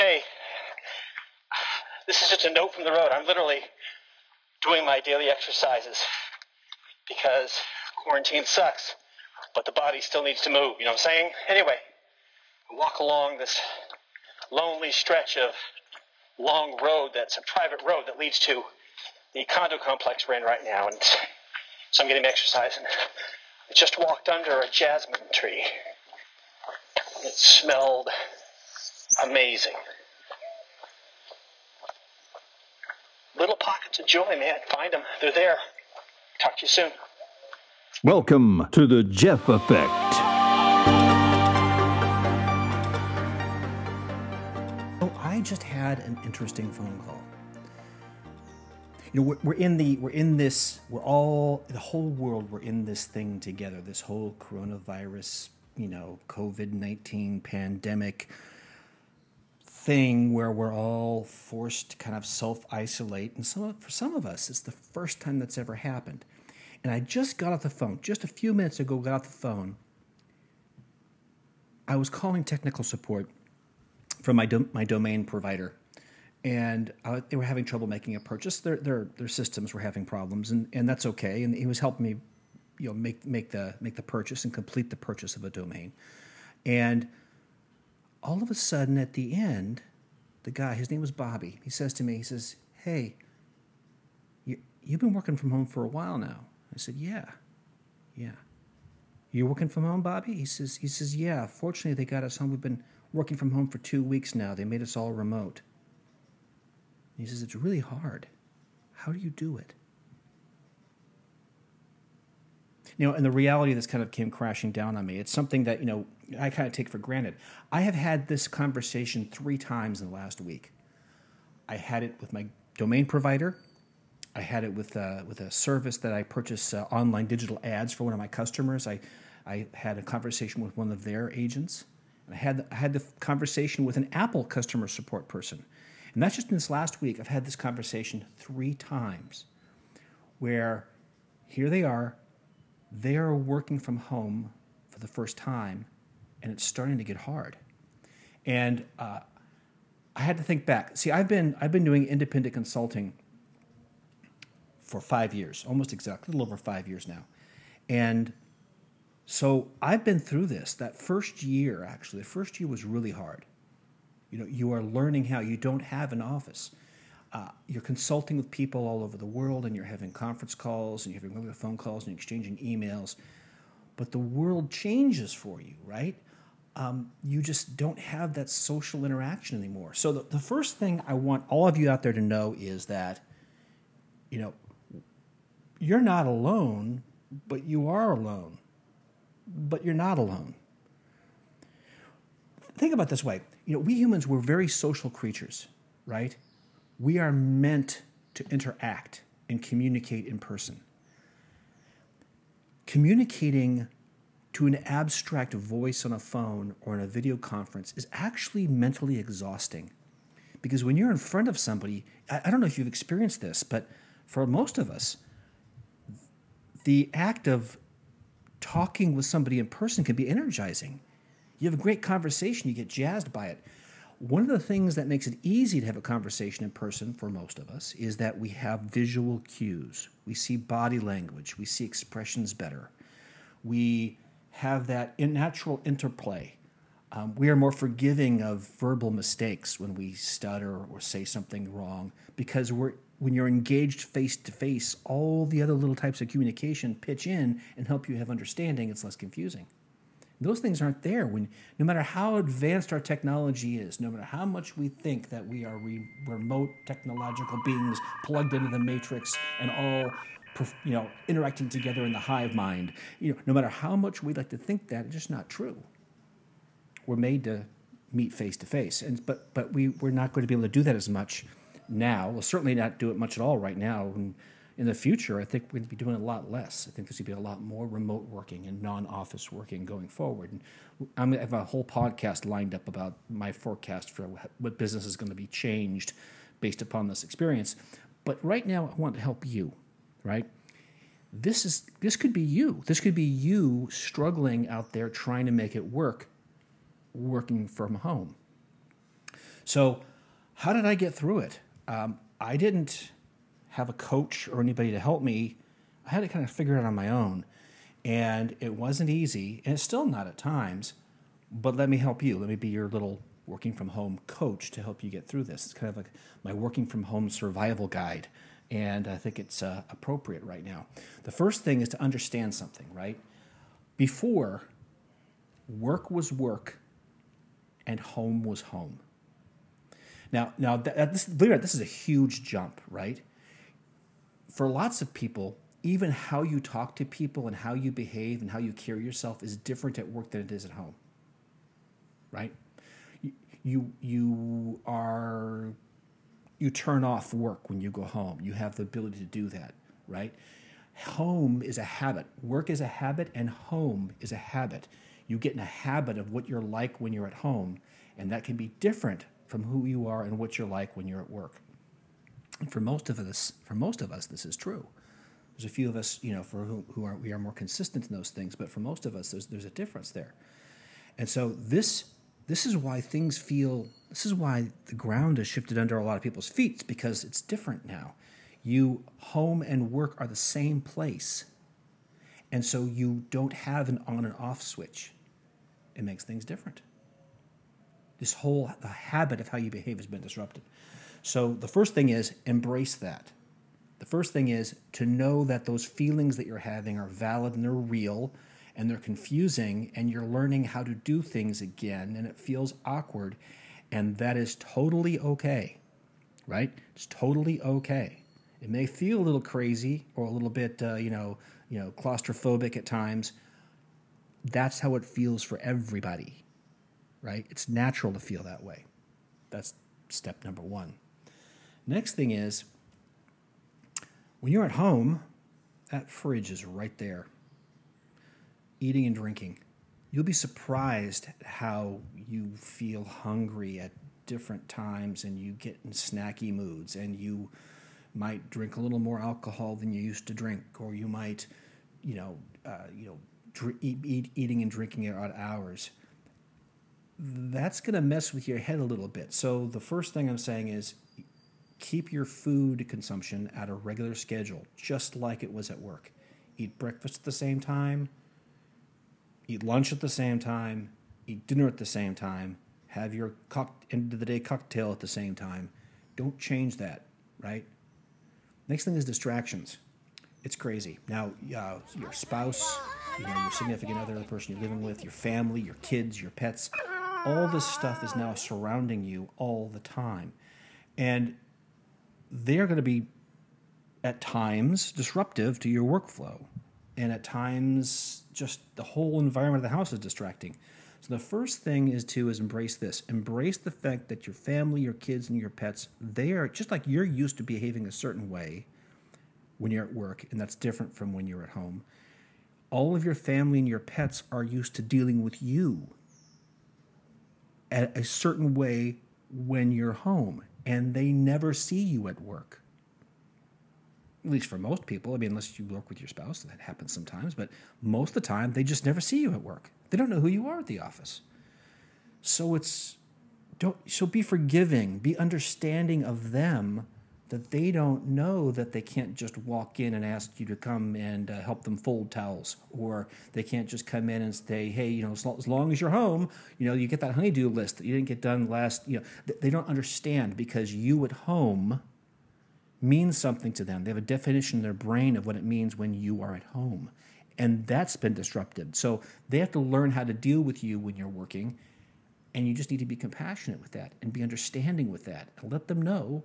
Hey, this is just a note from the road. I'm literally doing my daily exercises because quarantine sucks, but the body still needs to move. You know what I'm saying? Anyway, I walk along this lonely stretch of long road that's a private road that leads to the condo complex we're in right now, and so I'm getting exercise. And I just walked under a jasmine tree. It smelled amazing. Little pockets of joy, man. Find them. They're there. Talk to you soon. Welcome to the Jeff Effect. Oh, I just had an interesting phone call. You know, we're, we're in the we're in this we're all the whole world we're in this thing together. This whole coronavirus, you know, COVID nineteen pandemic thing where we're all forced to kind of self isolate. And some, for some of us, it's the first time that's ever happened. And I just got off the phone, just a few minutes ago, got off the phone. I was calling technical support from my, do- my domain provider. And uh, they were having trouble making a purchase. Their, their, their systems were having problems, and, and that's okay. And he was helping me, you know, make, make, the, make the purchase and complete the purchase of a domain. And all of a sudden at the end, the guy, his name was Bobby, he says to me, he says, Hey, you, you've been working from home for a while now. I said, Yeah, yeah. You're working from home, Bobby? He says, he says, Yeah. Fortunately, they got us home. We've been working from home for two weeks now. They made us all remote. he says, It's really hard. How do you do it? You know, and the reality of this kind of came crashing down on me. It's something that, you know, I kind of take for granted. I have had this conversation three times in the last week. I had it with my domain provider. I had it with uh, with a service that I purchase uh, online digital ads for one of my customers. I I had a conversation with one of their agents, and I had I had the conversation with an Apple customer support person, and that's just in this last week. I've had this conversation three times, where here they are, they are working from home for the first time, and it's starting to get hard. And uh, I had to think back. See, I've been I've been doing independent consulting for five years, almost exactly, a little over five years now, and so I've been through this. That first year, actually, the first year was really hard. You know, you are learning how you don't have an office. Uh, you're consulting with people all over the world, and you're having conference calls, and you're having regular phone calls, and exchanging emails. But the world changes for you, right? Um, you just don't have that social interaction anymore. So the, the first thing I want all of you out there to know is that, you know, you're not alone, but you are alone. But you're not alone. Think about this way. You know, we humans, we're very social creatures, right? We are meant to interact and communicate in person. Communicating to an abstract voice on a phone or in a video conference is actually mentally exhausting. Because when you're in front of somebody, I, don't know if you've experienced this, but for most of us, the act of talking with somebody in person can be energizing. You have a great conversation, you get jazzed by it. One of the things that makes it easy to have a conversation in person for most of us is that we have visual cues. We see body language, we see expressions better. We have that natural interplay. Um, we are more forgiving of verbal mistakes when we stutter or say something wrong because we're when you're engaged face to face, all the other little types of communication pitch in and help you have understanding. It's less confusing. Those things aren't there when, no matter how advanced our technology is, no matter how much we think that we are re- remote technological beings plugged into the matrix and all you know, interacting together in the hive mind. You know, no matter how much we like to think that, it's just not true. We're made to meet face to face, and but but we we're not going to be able to do that as much now. We'll certainly not do it much at all right now. And in the future, I think we're going to be doing a lot less. I think there's going to be a lot more remote working and non-office working going forward. And I have a whole podcast lined up about my forecast for what business is going to be changed based upon this experience. But right now, I want to help you right? This is this could be you. This could be you struggling out there trying to make it work, working from home. So, how did I get through it? Um, I didn't have a coach or anybody to help me. I had to kind of figure it out on my own. And it wasn't easy, and it's still not at times. But let me help you. Let me be your little working from home coach to help you get through this. It's kind of like my working from home survival guide. And I think it's uh, appropriate right now. The first thing is to understand something, right? Before, work was work and home was home. Now, now that, this, believe it or not, this is a huge jump, right? For lots of people, even how you talk to people and how you behave and how you carry yourself is different at work than it is at home, right? You, you, you are you turn off work when you go home. You have the ability to do that, right? Home is a habit. Work is a habit, and home is a habit. You get in a habit of what you're like when you're at home, and that can be different from who you are and what you're like when you're at work. And for most of us, for most of us, this is true. There's a few of us, you know, for who, who are we are more consistent in those things, but for most of us, there's there's a difference there. And so this this is why things feel this is why the ground has shifted under a lot of people's feet it's because it's different now. You home and work are the same place and so you don't have an on and off switch. It makes things different. This whole the habit of how you behave has been disrupted. So the first thing is embrace that. The first thing is to know that those feelings that you're having are valid and they're real and they're confusing and you're learning how to do things again and it feels awkward and that is totally okay right? It's totally okay. It may feel a little crazy or a little bit uh, you know you know claustrophobic at times. That's how it feels for everybody right? It's natural to feel that way. That's step number one. Next thing is when you're at home that fridge is right there eating and drinking. You'll be surprised how you feel hungry at different times and you get in snacky moods and you might drink a little more alcohol than you used to drink or you might you know uh, you know dr- eat, eat, eating and drinking at odd hours that's going to mess with your head a little bit so the first thing i'm saying is keep your food consumption at a regular schedule just like it was at work eat breakfast at the same time eat lunch at the same time, eat dinner at the same time, have your cock- end of the day cocktail at the same time. Don't change that, right? Next thing is distractions. It's crazy. Now, uh, your spouse, you know, your significant other, the person you're living with, your family, your kids, your pets, all this stuff is now surrounding you all the time. And they're going to be at times disruptive to your workflow and at times just the whole environment of the house is distracting. So the first thing is to is embrace this. Embrace the fact that your family, your kids, and your pets, they are just like you're used to behaving a certain way when you're at work, and that's different from when you're at home. All of your family and your pets are used to dealing with you at a certain way when you're home, and they never see you at work at least for most people. I mean, unless you work with your spouse, that happens sometimes, but most of the time they just never see you at work. They don't know who you are at the office. So it's don't so be forgiving, be understanding of them that they don't know that they can't just walk in and ask you to come and uh, help them fold towels, or they can't just come in and say, "Hey, you know, as, as long as you're home, you know, you get that honeydew list that you didn't get done last." You know, they don't understand because you at home means something to them. They have a definition in their brain of what it means when you are at home. And that's been disrupted. So they have to learn how to deal with you when you're working. And you just need to be compassionate with that and be understanding with that and let them know,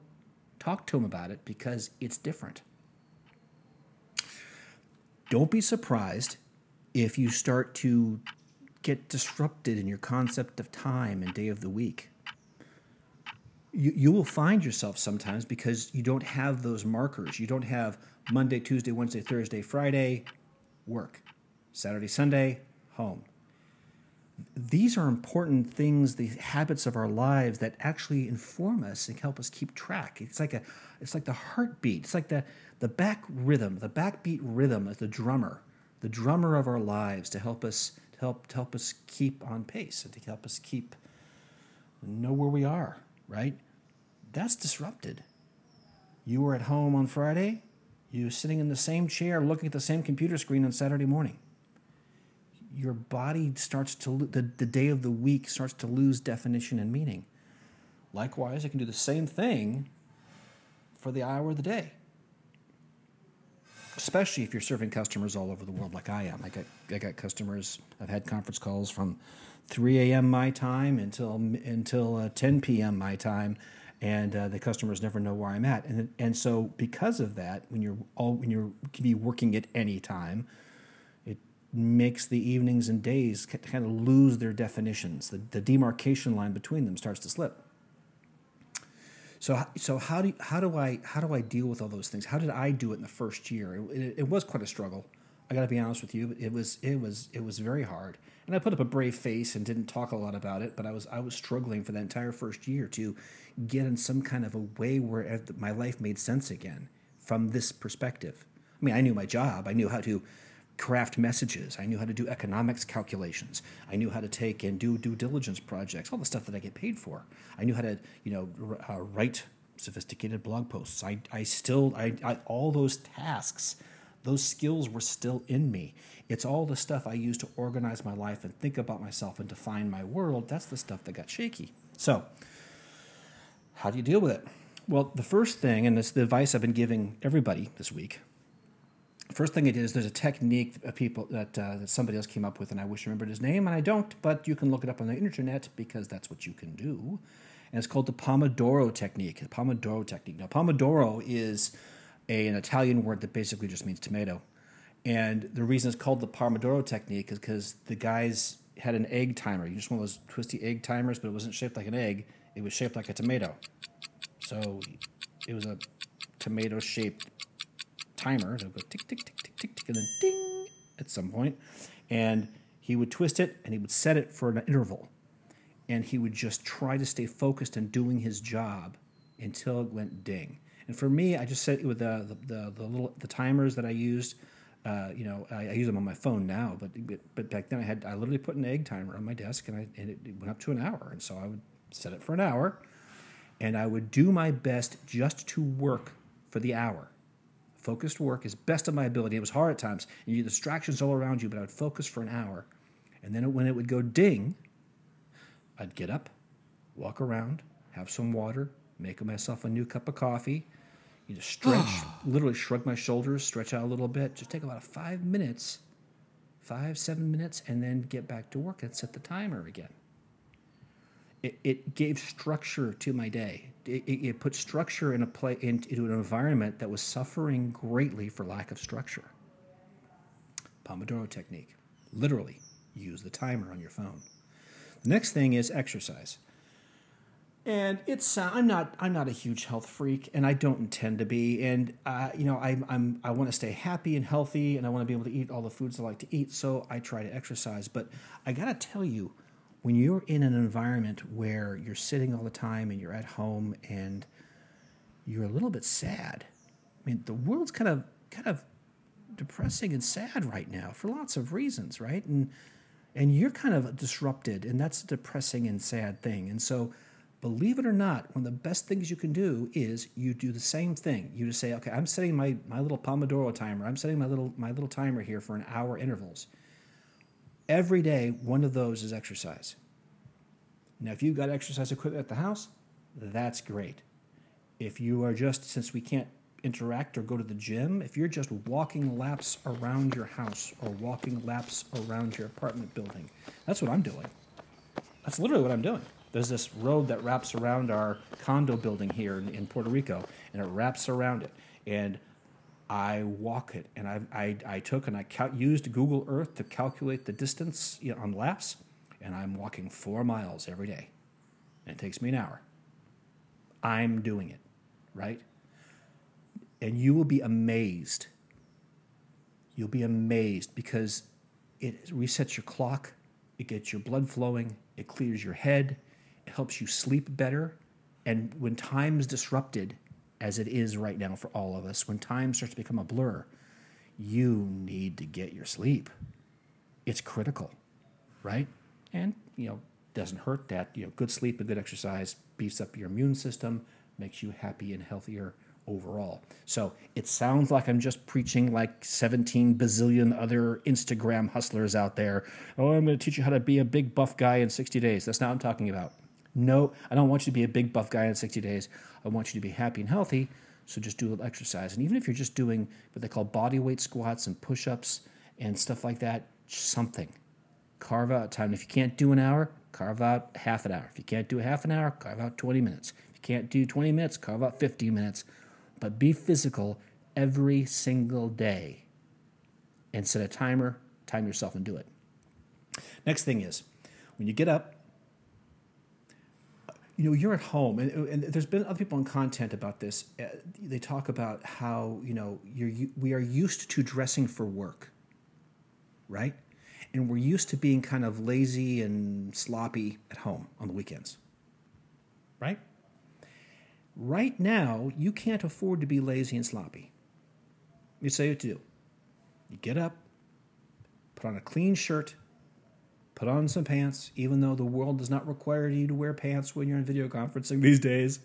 talk to them about it because it's different. Don't be surprised if you start to get disrupted in your concept of time and day of the week you, you will find yourself sometimes because you don't have those markers. You don't have Monday, Tuesday, Wednesday, Thursday, Friday, work, Saturday, Sunday, home. These are important things, the habits of our lives that actually inform us and help us keep track. It's like a, it's like the heartbeat. It's like the the back rhythm, the backbeat rhythm of the drummer, the drummer of our lives to help us to help to help us keep on pace and to help us keep know where we are right? That's disrupted. You were at home on Friday, you were sitting in the same chair looking at the same computer screen on Saturday morning. Your body starts to, the, the day of the week starts to lose definition and meaning. Likewise, I can do the same thing for the hour of the day. Especially if you're serving customers all over the world like I am. I got, I got customers, I've had conference calls from 3 a.m. my time until, until uh, 10 p.m. my time and uh, the customers never know where I'm at. And and so because of that, when you're all when you're can be working at any time, it makes the evenings and days kind of lose their definitions. The, the demarcation line between them starts to slip. So so how do how do I how do I deal with all those things? How did I do it in the first year? It, it, it was quite a struggle. I got to be honest with you. It was it was it was very hard and I put up a brave face and didn't talk a lot about it. But I was I was struggling for that entire first year to get in some kind of a way where my life made sense again from this perspective. I mean, I knew my job. I knew how to craft messages. I knew how to do economics calculations. I knew how to take and do due diligence projects, all the stuff that I get paid for. I knew how to, you know, uh, write sophisticated blog posts. I, I still, I, I, all those tasks, those skills were still in me. It's all the stuff I use to organize my life and think about myself and define my world. That's the stuff that got shaky. So, how do you deal with it? Well, the first thing, and it's the advice I've been giving everybody this week. First thing it is, there's a technique of people that, uh, that somebody else came up with, and I wish I remembered his name, and I don't, but you can look it up on the internet because that's what you can do. And it's called the Pomodoro technique. The Pomodoro technique. Now, Pomodoro is a, an Italian word that basically just means tomato. And the reason it's called the Pomodoro technique is because the guys had an egg timer. You just one of those twisty egg timers, but it wasn't shaped like an egg. It was shaped like a tomato. So it was a tomato shaped timer. So it would go tick, tick, tick, tick, tick, tick, and then ding at some point. And he would twist it and he would set it for an interval. And he would just try to stay focused on doing his job until it went ding. And for me, I just set it with the, the, the, the little the timers that I used uh, you know, I, I, use them on my phone now, but, but back then I had I literally put an egg timer on my desk, and I and it, it went up to an hour, and so I would set it for an hour, and I would do my best just to work for the hour. Focused work as best of my ability. It was hard at times, and you distractions all around you, but I would focus for an hour, and then when it would go ding, I'd get up, walk around, have some water, make myself a new cup of coffee, you just stretch, literally shrug my shoulders, stretch out a little bit. Just take about five minutes, five, seven minutes, and then get back to work and set the timer again. It, it gave structure to my day. It, it, it put structure in a play into an environment that was suffering greatly for lack of structure. Pomodoro technique. Literally, use the timer on your phone. The next thing is exercise and it's uh, I'm not I'm not a huge health freak, and I don't intend to be. And uh, you know, I, I'm I want to stay happy and healthy, and I want to be able to eat all the foods I like to eat. So I try to exercise. But I gotta tell you, when you're in an environment where you're sitting all the time and you're at home and you're a little bit sad, I mean, the world's kind of kind of depressing and sad right now for lots of reasons, right? And and you're kind of disrupted, and that's a depressing and sad thing. And so believe it or not, one of the best things you can do is you do the same thing. You just say, okay, I'm setting my, my little Pomodoro timer. I'm setting my little my little timer here for an hour intervals. Every day, one of those is exercise. Now, if you've got exercise equipment at the house, that's great. If you are just, since we can't interact or go to the gym, if you're just walking laps around your house or walking laps around your apartment building, that's what I'm doing. That's literally what I'm doing there's this road that wraps around our condo building here in, in Puerto Rico, and it wraps around it. And I walk it, and I, I, I took and I cal- used Google Earth to calculate the distance you know, on laps, and I'm walking four miles every day. And it takes me an hour. I'm doing it, right? And you will be amazed. You'll be amazed because it resets your clock, it gets your blood flowing, it clears your head, helps you sleep better. And when time is disrupted, as it is right now for all of us, when time starts to become a blur, you need to get your sleep. It's critical, right? And, you know, doesn't hurt that. You know, good sleep and good exercise beefs up your immune system, makes you happy and healthier overall. So it sounds like I'm just preaching like 17 bazillion other Instagram hustlers out there. Oh, I'm going to teach you how to be a big buff guy in 60 days. That's not what I'm talking about. No, I don't want you to be a big buff guy in 60 days. I want you to be happy and healthy. So just do a little exercise. And even if you're just doing what they call body weight squats and push ups and stuff like that, something. Carve out time. If you can't do an hour, carve out half an hour. If you can't do half an hour, carve out 20 minutes. If you can't do 20 minutes, carve out 15 minutes. But be physical every single day and set a timer, time yourself and do it. Next thing is when you get up, you know you're at home and, and there's been other people in content about this. Uh, they talk about how you know you're we are used to dressing for work right? And we're used to being kind of lazy and sloppy at home on the weekends right? Right now you can't afford to be lazy and sloppy. You say what to do. You get up put on a clean shirt Put on some pants, even though the world does not require you to wear pants when you're in video conferencing these days.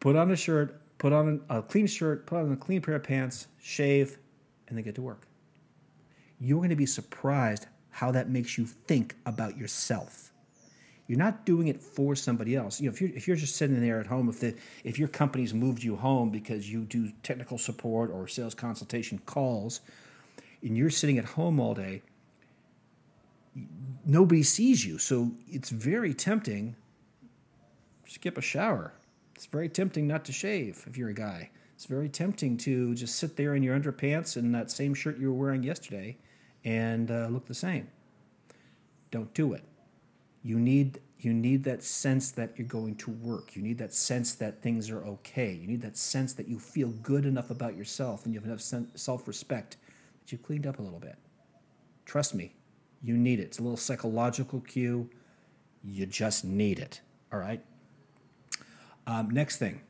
Put on a shirt, put on a clean shirt, put on a clean pair of pants, shave, and then get to work. You're going to be surprised how that makes you think about yourself. You're not doing it for somebody else. You know, if you're if you're just sitting there at home, if the if your company's moved you home because you do technical support or sales consultation calls, and you're sitting at home all day, nobody sees you. So it's very tempting. Skip a shower. It's very tempting not to shave if you're a guy. It's very tempting to just sit there in your underpants and that same shirt you were wearing yesterday and uh, look the same. Don't do it. You need you need that sense that you're going to work. You need that sense that things are okay. You need that sense that you feel good enough about yourself and you have enough self-respect that you've cleaned up a little bit. Trust me, you need it. It's a little psychological cue. You just need it. All right. Um, next thing,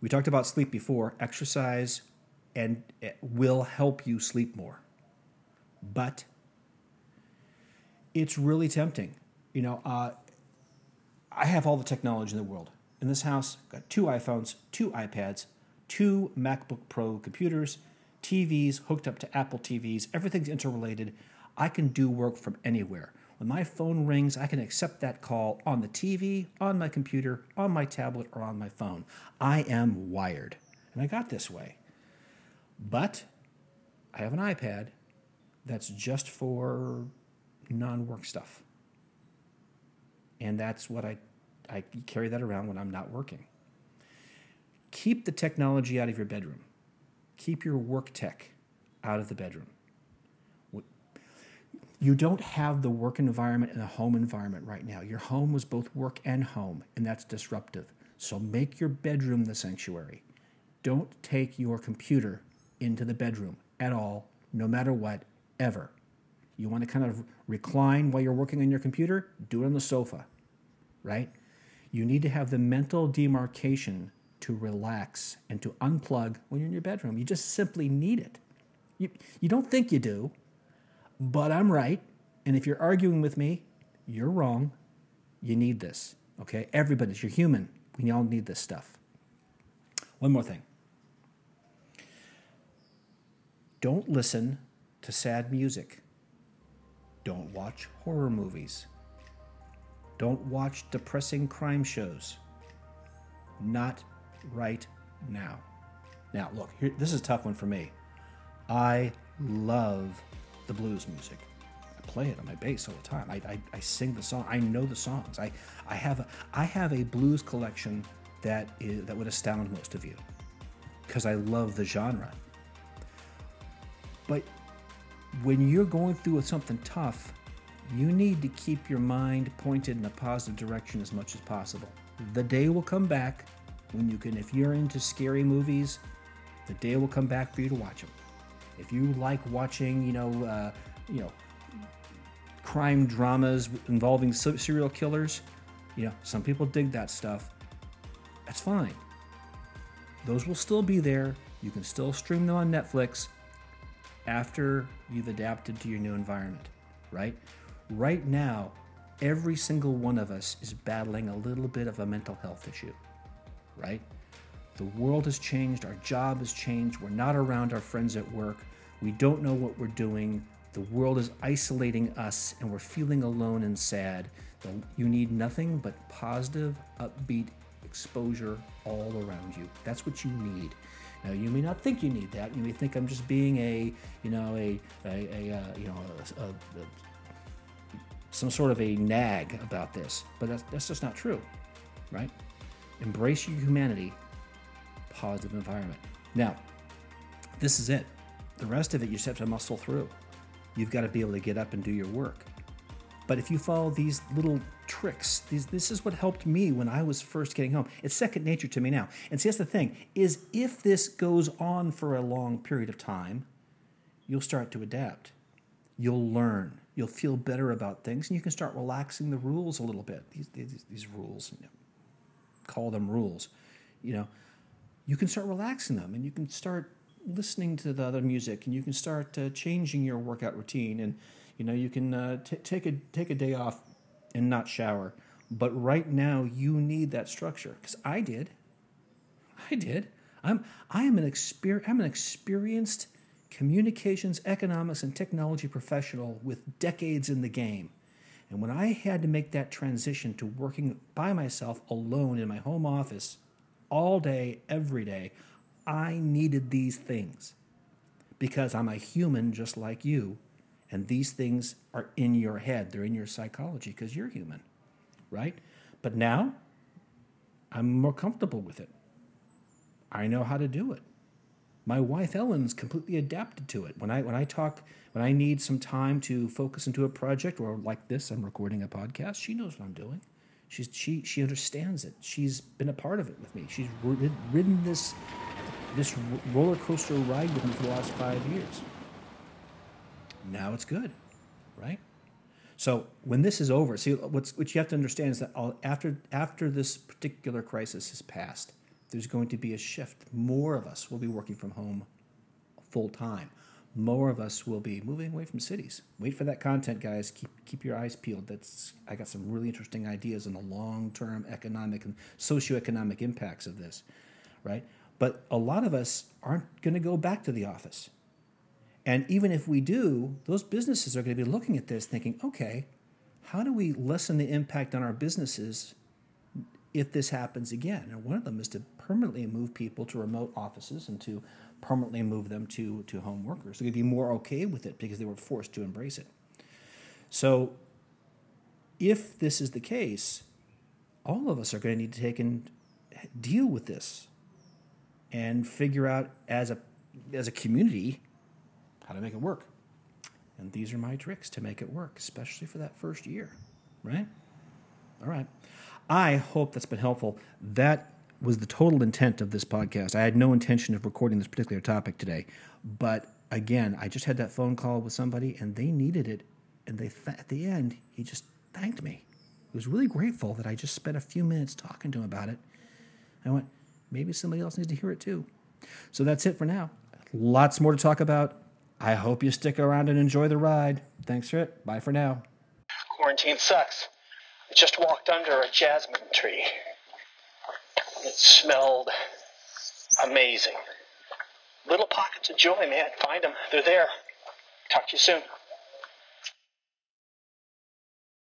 we talked about sleep before. Exercise and it will help you sleep more, but it's really tempting. You know, uh, I have all the technology in the world in this house. I've got two iPhones, two iPads, two MacBook Pro computers, TVs hooked up to Apple TVs. Everything's interrelated. I can do work from anywhere. When my phone rings, I can accept that call on the TV, on my computer, on my tablet, or on my phone. I am wired, and I got this way. But I have an iPad that's just for non work stuff. And that's what I, I carry that around when I'm not working. Keep the technology out of your bedroom, keep your work tech out of the bedroom you don't have the work environment and the home environment right now. Your home was both work and home, and that's disruptive. So make your bedroom the sanctuary. Don't take your computer into the bedroom at all, no matter what, ever. You want to kind of recline while you're working on your computer? Do it on the sofa, right? You need to have the mental demarcation to relax and to unplug when you're in your bedroom. You just simply need it. You, you don't think you do, but I'm right. And if you're arguing with me, you're wrong. You need this. Okay? Everybody, you're human. We all need this stuff. One more thing. Don't listen to sad music. Don't watch horror movies. Don't watch depressing crime shows. Not right now. Now, look, here, this is a tough one for me. I love the blues music. I play it on my bass all the time. I, I, I sing the song. I know the songs. I, I have a I have a blues collection that is that would astound most of you because I love the genre. But when you're going through something tough, you need to keep your mind pointed in a positive direction as much as possible. The day will come back when you can, if you're into scary movies, the day will come back for you to watch them. If you like watching, you know, uh, you know, crime dramas involving serial killers, you know, some people dig that stuff. That's fine. Those will still be there. You can still stream them on Netflix after you've adapted to your new environment, right? Right now, every single one of us is battling a little bit of a mental health issue, right? The world has changed, our job has changed, we're not around our friends at work, we don't know what we're doing, the world is isolating us, and we're feeling alone and sad. You need nothing but positive, upbeat exposure all around you. That's what you need. Now, you may not think you need that. You may think I'm just being a, you know, a, a, a uh, you know, a, a, some sort of a nag about this, but that's, that's just not true, right? Embrace your humanity, positive environment. Now, this is it. The rest of it you just have to muscle through. You've got to be able to get up and do your work. But if you follow these little tricks, these, this is what helped me when I was first getting home. It's second nature to me now. And see, that's the thing is if this goes on for a long period of time, you'll start to adapt. You'll learn. You'll feel better about things, and you can start relaxing the rules a little bit. These, these, these rules, you know, call them rules. You know, you can start relaxing them, and you can start listening to the other music, and you can start uh, changing your workout routine, and you know you can uh, t- take a take a day off and not shower. But right now, you need that structure because I did. I did. I'm I am an exper- I'm an experienced communications, economics, and technology professional with decades in the game. And when I had to make that transition to working by myself alone in my home office all day, every day, I needed these things because I'm a human just like you. And these things are in your head, they're in your psychology because you're human, right? But now I'm more comfortable with it. I know how to do it. My wife Ellen's completely adapted to it. When I when I talk when I need some time to focus into a project or like this, I'm recording a podcast. She knows what I'm doing. She's she she understands it. She's been a part of it with me. She's ridden this this roller coaster ride with me for the last five years. Now it's good, right? So when this is over, see what's what you have to understand is that after after this particular crisis has passed, there's going to be a shift. More of us will be working from home full time. More of us will be moving away from cities. Wait for that content, guys. Keep keep your eyes peeled. That's I got some really interesting ideas on the long term economic and socioeconomic impacts of this, right? But a lot of us aren't going to go back to the office. And even if we do, those businesses are going to be looking at this thinking, okay, how do we lessen the impact on our businesses if this happens again. And one of them is to permanently move people to remote offices and to permanently move them to, to home workers. To be more okay with it because they were forced to embrace it. So, if this is the case, all of us are going to need to take and deal with this and figure out as a as a community how to make it work. And these are my tricks to make it work, especially for that first year, right? All right. I hope that's been helpful. That was the total intent of this podcast. I had no intention of recording this particular topic today, but again, I just had that phone call with somebody and they needed it. And they th- at the end, he just thanked me. He was really grateful that I just spent a few minutes talking to him about it. I went, maybe somebody else needs to hear it too. So that's it for now. Lots more to talk about. I hope you stick around and enjoy the ride. Thanks for it. Bye for now. Quarantine sucks. I just walked under a jasmine tree. It smelled amazing. Little pockets of joy, man. Find them. They're there. Talk to you soon.